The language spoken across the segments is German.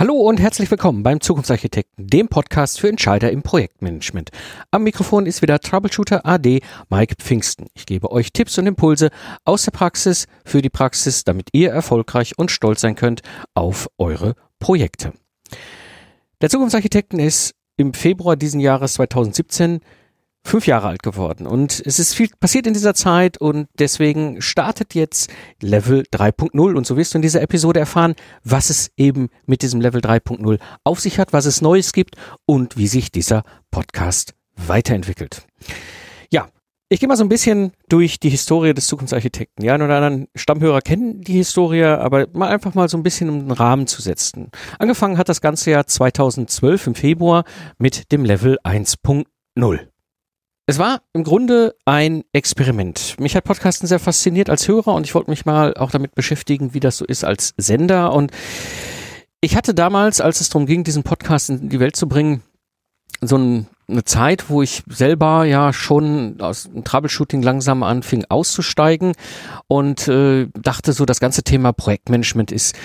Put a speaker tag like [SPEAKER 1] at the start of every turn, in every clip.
[SPEAKER 1] Hallo und herzlich willkommen beim Zukunftsarchitekten, dem Podcast für Entscheider im Projektmanagement. Am Mikrofon ist wieder Troubleshooter AD Mike Pfingsten. Ich gebe euch Tipps und Impulse aus der Praxis für die Praxis, damit ihr erfolgreich und stolz sein könnt auf eure Projekte. Der Zukunftsarchitekten ist im Februar diesen Jahres 2017 fünf Jahre alt geworden und es ist viel passiert in dieser Zeit und deswegen startet jetzt Level 3.0 und so wirst du in dieser Episode erfahren, was es eben mit diesem Level 3.0 auf sich hat, was es Neues gibt und wie sich dieser Podcast weiterentwickelt. Ja, ich gehe mal so ein bisschen durch die Historie des Zukunftsarchitekten. Ja, oder anderen Stammhörer kennen die Historie, aber mal einfach mal so ein bisschen um den Rahmen zu setzen. Angefangen hat das ganze Jahr 2012 im Februar mit dem Level 1.0. Es war im Grunde ein Experiment. Mich hat Podcasten sehr fasziniert als Hörer und ich wollte mich mal auch damit beschäftigen, wie das so ist als Sender. Und ich hatte damals, als es darum ging, diesen Podcast in die Welt zu bringen, so ein, eine Zeit, wo ich selber ja schon aus dem Troubleshooting langsam anfing auszusteigen und äh, dachte so, das ganze Thema Projektmanagement ist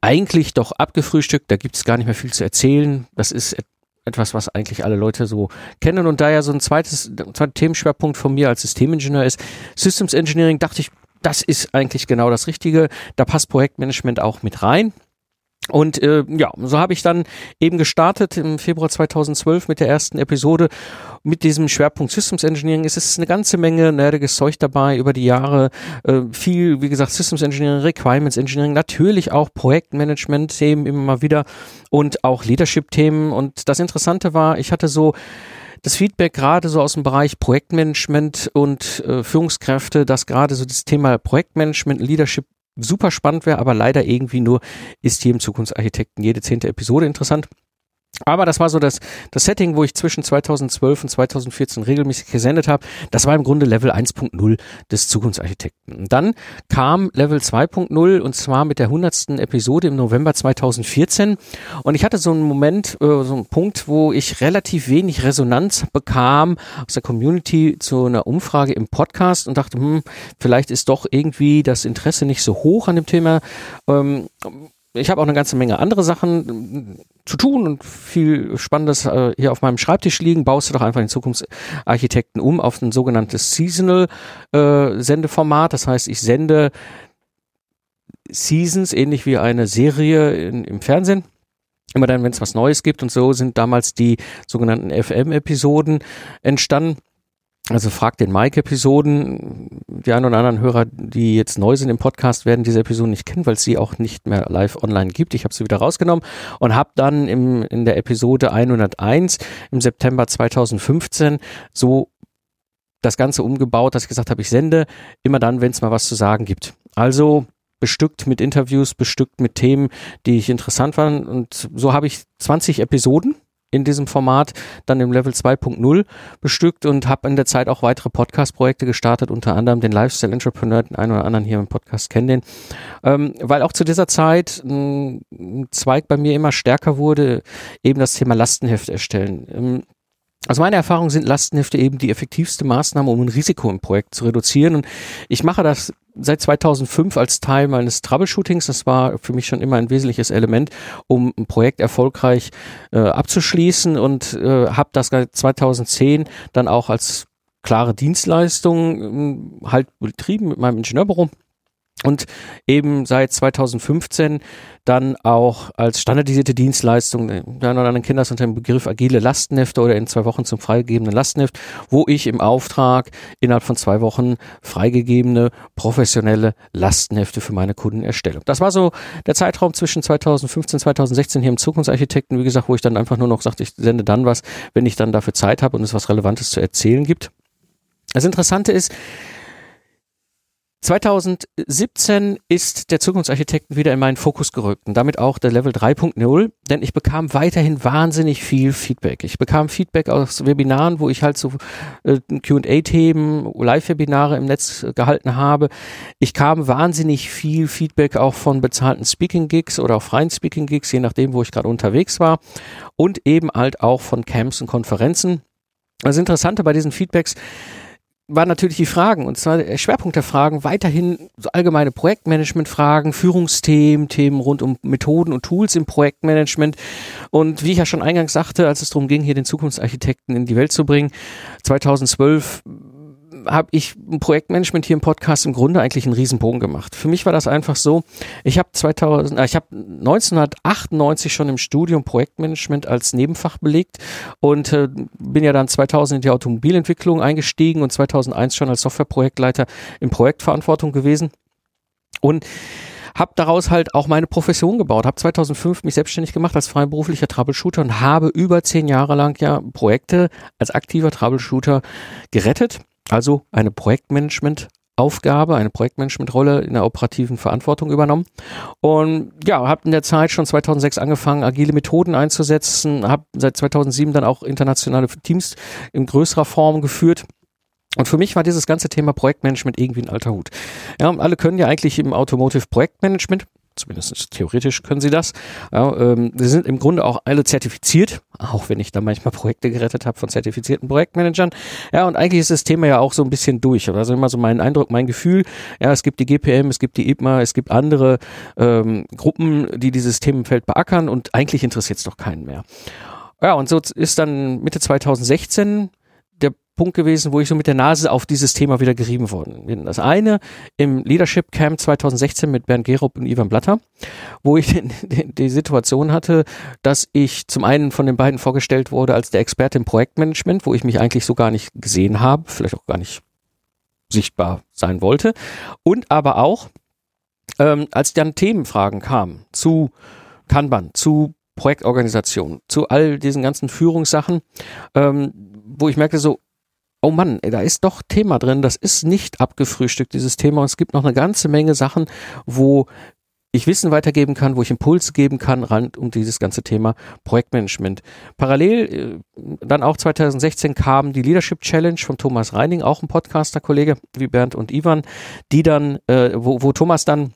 [SPEAKER 1] eigentlich doch abgefrühstückt, da gibt es gar nicht mehr viel zu erzählen. Das ist etwas, was eigentlich alle Leute so kennen. Und da ja so ein zweites, zweiter Themenschwerpunkt von mir als Systemingenieur ist, Systems Engineering, dachte ich, das ist eigentlich genau das Richtige. Da passt Projektmanagement auch mit rein. Und äh, ja, so habe ich dann eben gestartet im Februar 2012 mit der ersten Episode mit diesem Schwerpunkt Systems Engineering. Es ist eine ganze Menge nerdiges Zeug dabei über die Jahre. Äh, viel, wie gesagt, Systems Engineering, Requirements Engineering, natürlich auch Projektmanagement-Themen immer mal wieder und auch Leadership-Themen. Und das Interessante war, ich hatte so das Feedback gerade so aus dem Bereich Projektmanagement und äh, Führungskräfte, dass gerade so das Thema Projektmanagement, Leadership super spannend wäre, aber leider irgendwie nur ist jedem Zukunftsarchitekten jede zehnte Episode interessant. Aber das war so das, das Setting, wo ich zwischen 2012 und 2014 regelmäßig gesendet habe. Das war im Grunde Level 1.0 des Zukunftsarchitekten. Und dann kam Level 2.0 und zwar mit der 100. Episode im November 2014. Und ich hatte so einen Moment, äh, so einen Punkt, wo ich relativ wenig Resonanz bekam aus der Community zu einer Umfrage im Podcast und dachte, hm, vielleicht ist doch irgendwie das Interesse nicht so hoch an dem Thema. Ähm, ich habe auch eine ganze Menge andere Sachen zu tun und viel Spannendes äh, hier auf meinem Schreibtisch liegen. Baust du doch einfach den Zukunftsarchitekten um auf ein sogenanntes Seasonal äh, Sendeformat. Das heißt, ich sende Seasons, ähnlich wie eine Serie in, im Fernsehen. Immer dann, wenn es was Neues gibt und so sind damals die sogenannten FM-Episoden entstanden. Also fragt den Mike-Episoden. Die ein oder anderen Hörer, die jetzt neu sind im Podcast, werden diese Episoden nicht kennen, weil es sie auch nicht mehr live online gibt. Ich habe sie wieder rausgenommen und habe dann im, in der Episode 101 im September 2015 so das Ganze umgebaut, dass ich gesagt habe, ich sende immer dann, wenn es mal was zu sagen gibt. Also bestückt mit Interviews, bestückt mit Themen, die ich interessant fand. Und so habe ich 20 Episoden in diesem Format dann im Level 2.0 bestückt und habe in der Zeit auch weitere Podcast-Projekte gestartet, unter anderem den Lifestyle Entrepreneur, den einen oder anderen hier im Podcast kennen den, ähm, weil auch zu dieser Zeit ein, Zweig bei mir immer stärker wurde, eben das Thema Lastenheft erstellen. Ähm, also meine Erfahrung sind Lastenhefte eben die effektivste Maßnahme, um ein Risiko im Projekt zu reduzieren. Und ich mache das seit 2005 als Teil meines Troubleshootings. Das war für mich schon immer ein wesentliches Element, um ein Projekt erfolgreich äh, abzuschließen und äh, habe das 2010 dann auch als klare Dienstleistung äh, halt betrieben mit meinem Ingenieurbüro und eben seit 2015 dann auch als standardisierte Dienstleistung, der einen oder anderen kennt das unter dem Begriff agile Lastenhefte oder in zwei Wochen zum freigegebenen Lastenheft, wo ich im Auftrag innerhalb von zwei Wochen freigegebene professionelle Lastenhefte für meine Kunden erstelle. Das war so der Zeitraum zwischen 2015 und 2016 hier im Zukunftsarchitekten, wie gesagt, wo ich dann einfach nur noch sagte, ich sende dann was, wenn ich dann dafür Zeit habe und es was Relevantes zu erzählen gibt. Das Interessante ist, 2017 ist der Zukunftsarchitekten wieder in meinen Fokus gerückt und damit auch der Level 3.0, denn ich bekam weiterhin wahnsinnig viel Feedback. Ich bekam Feedback aus Webinaren, wo ich halt so äh, Q&A-Themen, Live-Webinare im Netz gehalten habe. Ich kam wahnsinnig viel Feedback auch von bezahlten Speaking-Gigs oder auch freien Speaking-Gigs, je nachdem, wo ich gerade unterwegs war und eben halt auch von Camps und Konferenzen. Das Interessante bei diesen Feedbacks, waren natürlich die Fragen, und zwar der Schwerpunkt der Fragen weiterhin so allgemeine Projektmanagement-Fragen, Führungsthemen, Themen rund um Methoden und Tools im Projektmanagement. Und wie ich ja schon eingangs sagte, als es darum ging, hier den Zukunftsarchitekten in die Welt zu bringen, 2012 habe ich ein Projektmanagement hier im Podcast im Grunde eigentlich einen Riesenbogen gemacht. Für mich war das einfach so, ich habe 2000, äh, ich habe 1998 schon im Studium Projektmanagement als Nebenfach belegt und äh, bin ja dann 2000 in die Automobilentwicklung eingestiegen und 2001 schon als Softwareprojektleiter in Projektverantwortung gewesen und habe daraus halt auch meine Profession gebaut, habe 2005 mich selbstständig gemacht als freiberuflicher Troubleshooter und habe über zehn Jahre lang ja Projekte als aktiver Troubleshooter gerettet also eine Projektmanagement Aufgabe, eine Projektmanagement-Rolle in der operativen Verantwortung übernommen. Und ja, habe in der Zeit schon 2006 angefangen, agile Methoden einzusetzen, habe seit 2007 dann auch internationale Teams in größerer Form geführt. Und für mich war dieses ganze Thema Projektmanagement irgendwie ein alter Hut. Ja, alle können ja eigentlich im Automotive Projektmanagement zumindest theoretisch können sie das. Ja, ähm, sie sind im Grunde auch alle zertifiziert, auch wenn ich da manchmal Projekte gerettet habe von zertifizierten Projektmanagern. Ja, und eigentlich ist das Thema ja auch so ein bisschen durch. Also immer so mein Eindruck, mein Gefühl, ja, es gibt die GPM, es gibt die IPMA, es gibt andere ähm, Gruppen, die dieses Themenfeld beackern und eigentlich interessiert es doch keinen mehr. Ja, und so ist dann Mitte 2016 Punkt gewesen, wo ich so mit der Nase auf dieses Thema wieder gerieben worden bin. Das eine im Leadership Camp 2016 mit Bernd Gerob und Ivan Blatter, wo ich die, die Situation hatte, dass ich zum einen von den beiden vorgestellt wurde als der Experte im Projektmanagement, wo ich mich eigentlich so gar nicht gesehen habe, vielleicht auch gar nicht sichtbar sein wollte. Und aber auch, ähm, als dann Themenfragen kamen zu Kanban, zu Projektorganisation, zu all diesen ganzen Führungssachen, ähm, wo ich merkte so, oh Mann, da ist doch Thema drin, das ist nicht abgefrühstückt, dieses Thema. Und es gibt noch eine ganze Menge Sachen, wo ich Wissen weitergeben kann, wo ich Impulse geben kann, rund um dieses ganze Thema Projektmanagement. Parallel, äh, dann auch 2016 kam die Leadership Challenge von Thomas Reining, auch ein Podcaster-Kollege wie Bernd und Ivan, die dann, äh, wo, wo Thomas dann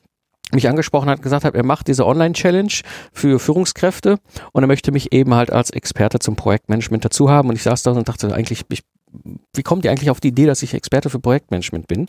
[SPEAKER 1] mich angesprochen hat, gesagt hat, er macht diese Online-Challenge für Führungskräfte und er möchte mich eben halt als Experte zum Projektmanagement dazu haben. Und ich saß da und dachte, eigentlich, ich wie kommt ihr eigentlich auf die Idee, dass ich Experte für Projektmanagement bin?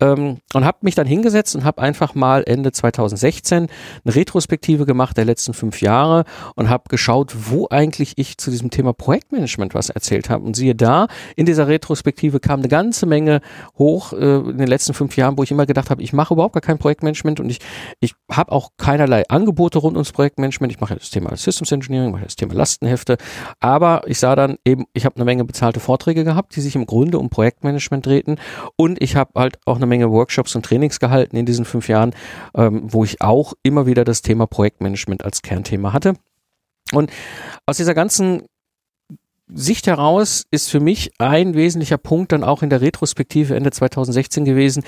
[SPEAKER 1] Ähm, und habe mich dann hingesetzt und habe einfach mal Ende 2016 eine Retrospektive gemacht der letzten fünf Jahre und habe geschaut, wo eigentlich ich zu diesem Thema Projektmanagement was erzählt habe. Und siehe da, in dieser Retrospektive kam eine ganze Menge hoch äh, in den letzten fünf Jahren, wo ich immer gedacht habe, ich mache überhaupt gar kein Projektmanagement und ich, ich habe auch keinerlei Angebote rund ums Projektmanagement. Ich mache das Thema Systems Engineering, mache das Thema Lastenhefte, aber ich sah dann eben, ich habe eine Menge bezahlte Vorträge gehabt gehabt, die sich im Grunde um Projektmanagement drehten. Und ich habe halt auch eine Menge Workshops und Trainings gehalten in diesen fünf Jahren, ähm, wo ich auch immer wieder das Thema Projektmanagement als Kernthema hatte. Und aus dieser ganzen Sicht heraus ist für mich ein wesentlicher Punkt dann auch in der Retrospektive Ende 2016 gewesen.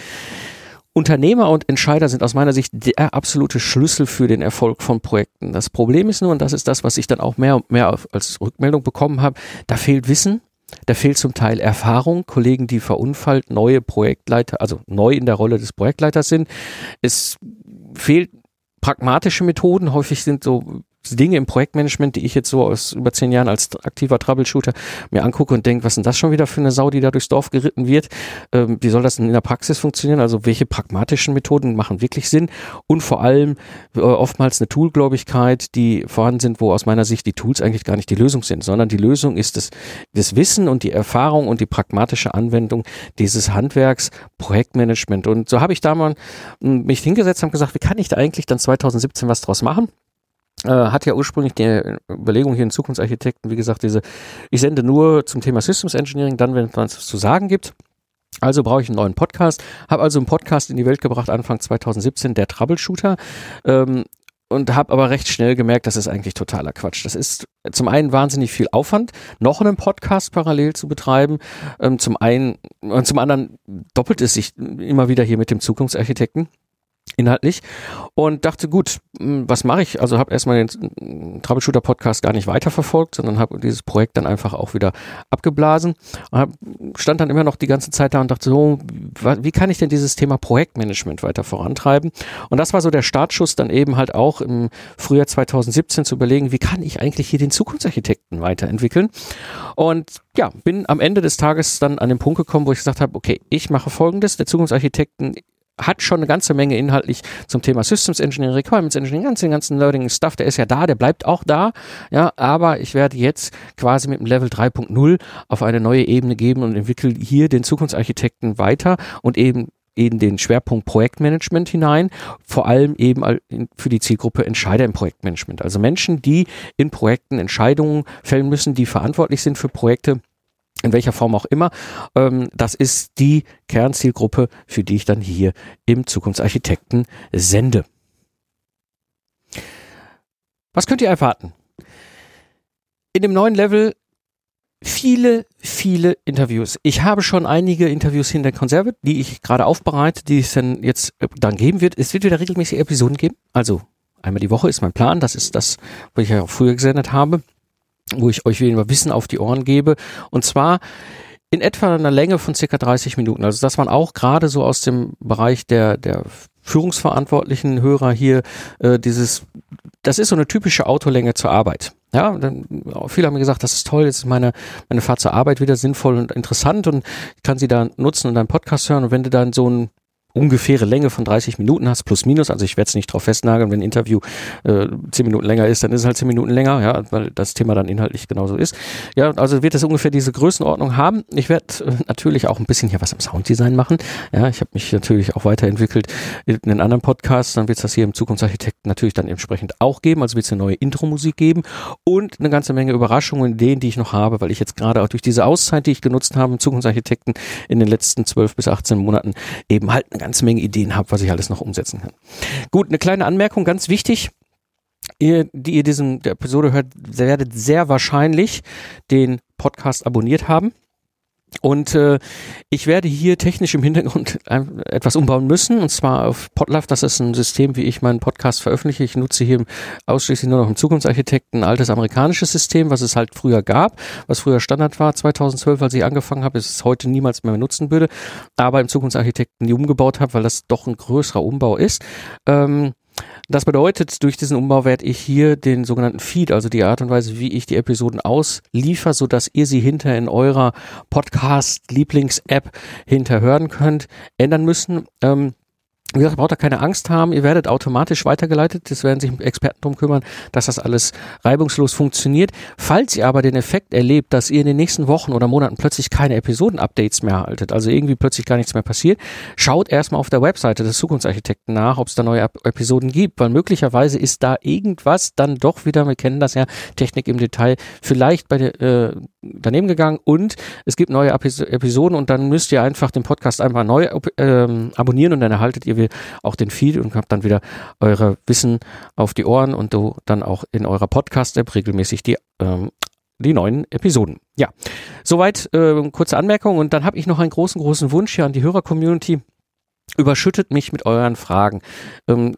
[SPEAKER 1] Unternehmer und Entscheider sind aus meiner Sicht der absolute Schlüssel für den Erfolg von Projekten. Das Problem ist nur, und das ist das, was ich dann auch mehr und mehr als Rückmeldung bekommen habe, da fehlt Wissen, da fehlt zum Teil Erfahrung, Kollegen, die verunfallt neue Projektleiter, also neu in der Rolle des Projektleiters sind. Es fehlt pragmatische Methoden. Häufig sind so Dinge im Projektmanagement, die ich jetzt so aus über zehn Jahren als aktiver Troubleshooter mir angucke und denke, was ist denn das schon wieder für eine Sau, die da durchs Dorf geritten wird? Ähm, wie soll das denn in der Praxis funktionieren? Also welche pragmatischen Methoden machen wirklich Sinn? Und vor allem äh, oftmals eine Toolgläubigkeit, die vorhanden sind, wo aus meiner Sicht die Tools eigentlich gar nicht die Lösung sind, sondern die Lösung ist das, das Wissen und die Erfahrung und die pragmatische Anwendung dieses Handwerks Projektmanagement. Und so habe ich da mal hm, mich hingesetzt und gesagt, wie kann ich da eigentlich dann 2017 was draus machen? Äh, hat ja ursprünglich die Überlegung hier in Zukunftsarchitekten, wie gesagt, diese, ich sende nur zum Thema Systems Engineering, dann, wenn es was zu sagen gibt. Also brauche ich einen neuen Podcast, habe also einen Podcast in die Welt gebracht, Anfang 2017, der Troubleshooter. Ähm, und habe aber recht schnell gemerkt, das ist eigentlich totaler Quatsch. Das ist zum einen wahnsinnig viel Aufwand, noch einen Podcast parallel zu betreiben. Ähm, zum einen und zum anderen doppelt es sich immer wieder hier mit dem Zukunftsarchitekten. Inhaltlich und dachte, gut, hm, was mache ich? Also habe erstmal den Troubleshooter Podcast gar nicht weiterverfolgt, sondern habe dieses Projekt dann einfach auch wieder abgeblasen. Hab, stand dann immer noch die ganze Zeit da und dachte so, wie kann ich denn dieses Thema Projektmanagement weiter vorantreiben? Und das war so der Startschuss dann eben halt auch im Frühjahr 2017 zu überlegen, wie kann ich eigentlich hier den Zukunftsarchitekten weiterentwickeln? Und ja, bin am Ende des Tages dann an den Punkt gekommen, wo ich gesagt habe, okay, ich mache folgendes, der Zukunftsarchitekten hat schon eine ganze Menge inhaltlich zum Thema Systems Engineering, Requirements Engineering, ganzen, ganzen Learning Stuff, der ist ja da, der bleibt auch da, ja, aber ich werde jetzt quasi mit dem Level 3.0 auf eine neue Ebene geben und entwickle hier den Zukunftsarchitekten weiter und eben in den Schwerpunkt Projektmanagement hinein, vor allem eben für die Zielgruppe Entscheider im Projektmanagement. Also Menschen, die in Projekten Entscheidungen fällen müssen, die verantwortlich sind für Projekte, in welcher Form auch immer. Ähm, das ist die Kernzielgruppe, für die ich dann hier im Zukunftsarchitekten sende. Was könnt ihr erwarten? In dem neuen Level viele, viele Interviews. Ich habe schon einige Interviews hinter Konserve, die ich gerade aufbereite, die es dann jetzt äh, dann geben wird. Es wird wieder regelmäßig Episoden geben. Also einmal die Woche ist mein Plan. Das ist das, was ich ja auch früher gesendet habe wo ich euch wieder Wissen auf die Ohren gebe. Und zwar in etwa einer Länge von circa 30 Minuten. Also das waren auch gerade so aus dem Bereich der, der führungsverantwortlichen Hörer hier äh, dieses, das ist so eine typische Autolänge zur Arbeit. Ja, dann, viele haben mir gesagt, das ist toll, jetzt ist meine, meine Fahrt zur Arbeit wieder sinnvoll und interessant und ich kann sie da nutzen und einen Podcast hören und wenn du dann so ein ungefähre Länge von 30 Minuten hast, plus minus. Also ich werde es nicht drauf festnageln, wenn ein Interview äh, 10 Minuten länger ist, dann ist es halt 10 Minuten länger, ja, weil das Thema dann inhaltlich genauso ist. Ja, also wird es ungefähr diese Größenordnung haben. Ich werde äh, natürlich auch ein bisschen hier was am Sounddesign machen. Ja, ich habe mich natürlich auch weiterentwickelt in den anderen Podcasts. Dann wird es das hier im Zukunftsarchitekten natürlich dann entsprechend auch geben. Also wird es eine neue Intro-Musik geben und eine ganze Menge Überraschungen, Ideen, die ich noch habe, weil ich jetzt gerade auch durch diese Auszeit, die ich genutzt habe im Zukunftsarchitekten in den letzten 12 bis 18 Monaten eben halt eine ganze Menge Ideen habe, was ich alles noch umsetzen kann. Gut, eine kleine Anmerkung, ganz wichtig. Ihr, die ihr diesen der Episode hört, werdet sehr wahrscheinlich den Podcast abonniert haben. Und äh, ich werde hier technisch im Hintergrund etwas umbauen müssen, und zwar auf Podlove. Das ist ein System, wie ich meinen Podcast veröffentliche. Ich nutze hier ausschließlich nur noch im Zukunftsarchitekten ein altes amerikanisches System, was es halt früher gab, was früher Standard war 2012, als ich angefangen habe, ist es heute niemals mehr nutzen würde, aber im Zukunftsarchitekten nie umgebaut habe, weil das doch ein größerer Umbau ist. Ähm, das bedeutet, durch diesen Umbau werde ich hier den sogenannten Feed, also die Art und Weise, wie ich die Episoden ausliefer, so dass ihr sie hinter in eurer Podcast-Lieblings-App hinterhören könnt, ändern müssen. Ähm, wie gesagt, braucht da keine Angst haben, ihr werdet automatisch weitergeleitet, es werden sich Experten darum kümmern, dass das alles reibungslos funktioniert. Falls ihr aber den Effekt erlebt, dass ihr in den nächsten Wochen oder Monaten plötzlich keine Episoden-Updates mehr erhaltet, also irgendwie plötzlich gar nichts mehr passiert, schaut erstmal auf der Webseite des Zukunftsarchitekten nach, ob es da neue Episoden gibt, weil möglicherweise ist da irgendwas dann doch wieder, wir kennen das ja, Technik im Detail, vielleicht bei der, äh, daneben gegangen und es gibt neue Episoden und dann müsst ihr einfach den Podcast einfach neu äh, abonnieren und dann erhaltet ihr auch den Feed und habt dann wieder eure Wissen auf die Ohren und du dann auch in eurer Podcast-App regelmäßig die ähm, die neuen Episoden. Ja, soweit äh, kurze Anmerkung und dann habe ich noch einen großen, großen Wunsch hier an die Hörer-Community überschüttet mich mit euren Fragen. Ähm,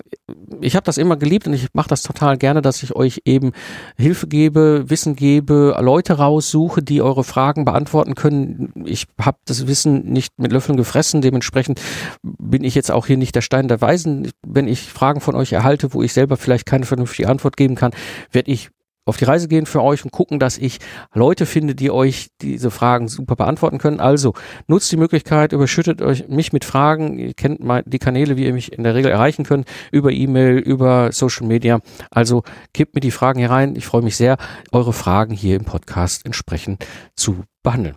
[SPEAKER 1] ich habe das immer geliebt und ich mache das total gerne, dass ich euch eben Hilfe gebe, Wissen gebe, Leute raussuche, die eure Fragen beantworten können. Ich habe das Wissen nicht mit Löffeln gefressen, dementsprechend bin ich jetzt auch hier nicht der Stein der Weisen. Wenn ich Fragen von euch erhalte, wo ich selber vielleicht keine vernünftige Antwort geben kann, werde ich auf die Reise gehen für euch und gucken, dass ich Leute finde, die euch diese Fragen super beantworten können. Also nutzt die Möglichkeit, überschüttet euch mich mit Fragen. Ihr kennt die Kanäle, wie ihr mich in der Regel erreichen könnt, über E-Mail, über Social Media. Also gebt mir die Fragen hier rein. Ich freue mich sehr, eure Fragen hier im Podcast entsprechend zu behandeln.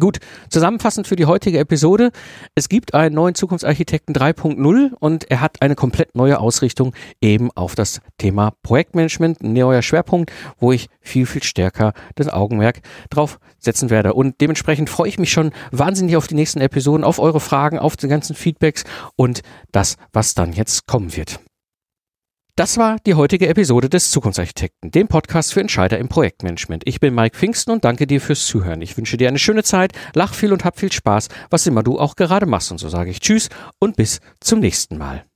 [SPEAKER 1] Gut, zusammenfassend für die heutige Episode. Es gibt einen neuen Zukunftsarchitekten 3.0 und er hat eine komplett neue Ausrichtung eben auf das Thema Projektmanagement, ein neuer Schwerpunkt, wo ich viel, viel stärker das Augenmerk drauf setzen werde. Und dementsprechend freue ich mich schon wahnsinnig auf die nächsten Episoden, auf eure Fragen, auf die ganzen Feedbacks und das, was dann jetzt kommen wird. Das war die heutige Episode des Zukunftsarchitekten, dem Podcast für Entscheider im Projektmanagement. Ich bin Mike Pfingsten und danke dir fürs Zuhören. Ich wünsche dir eine schöne Zeit, lach viel und hab viel Spaß, was immer du auch gerade machst. Und so sage ich Tschüss und bis zum nächsten Mal.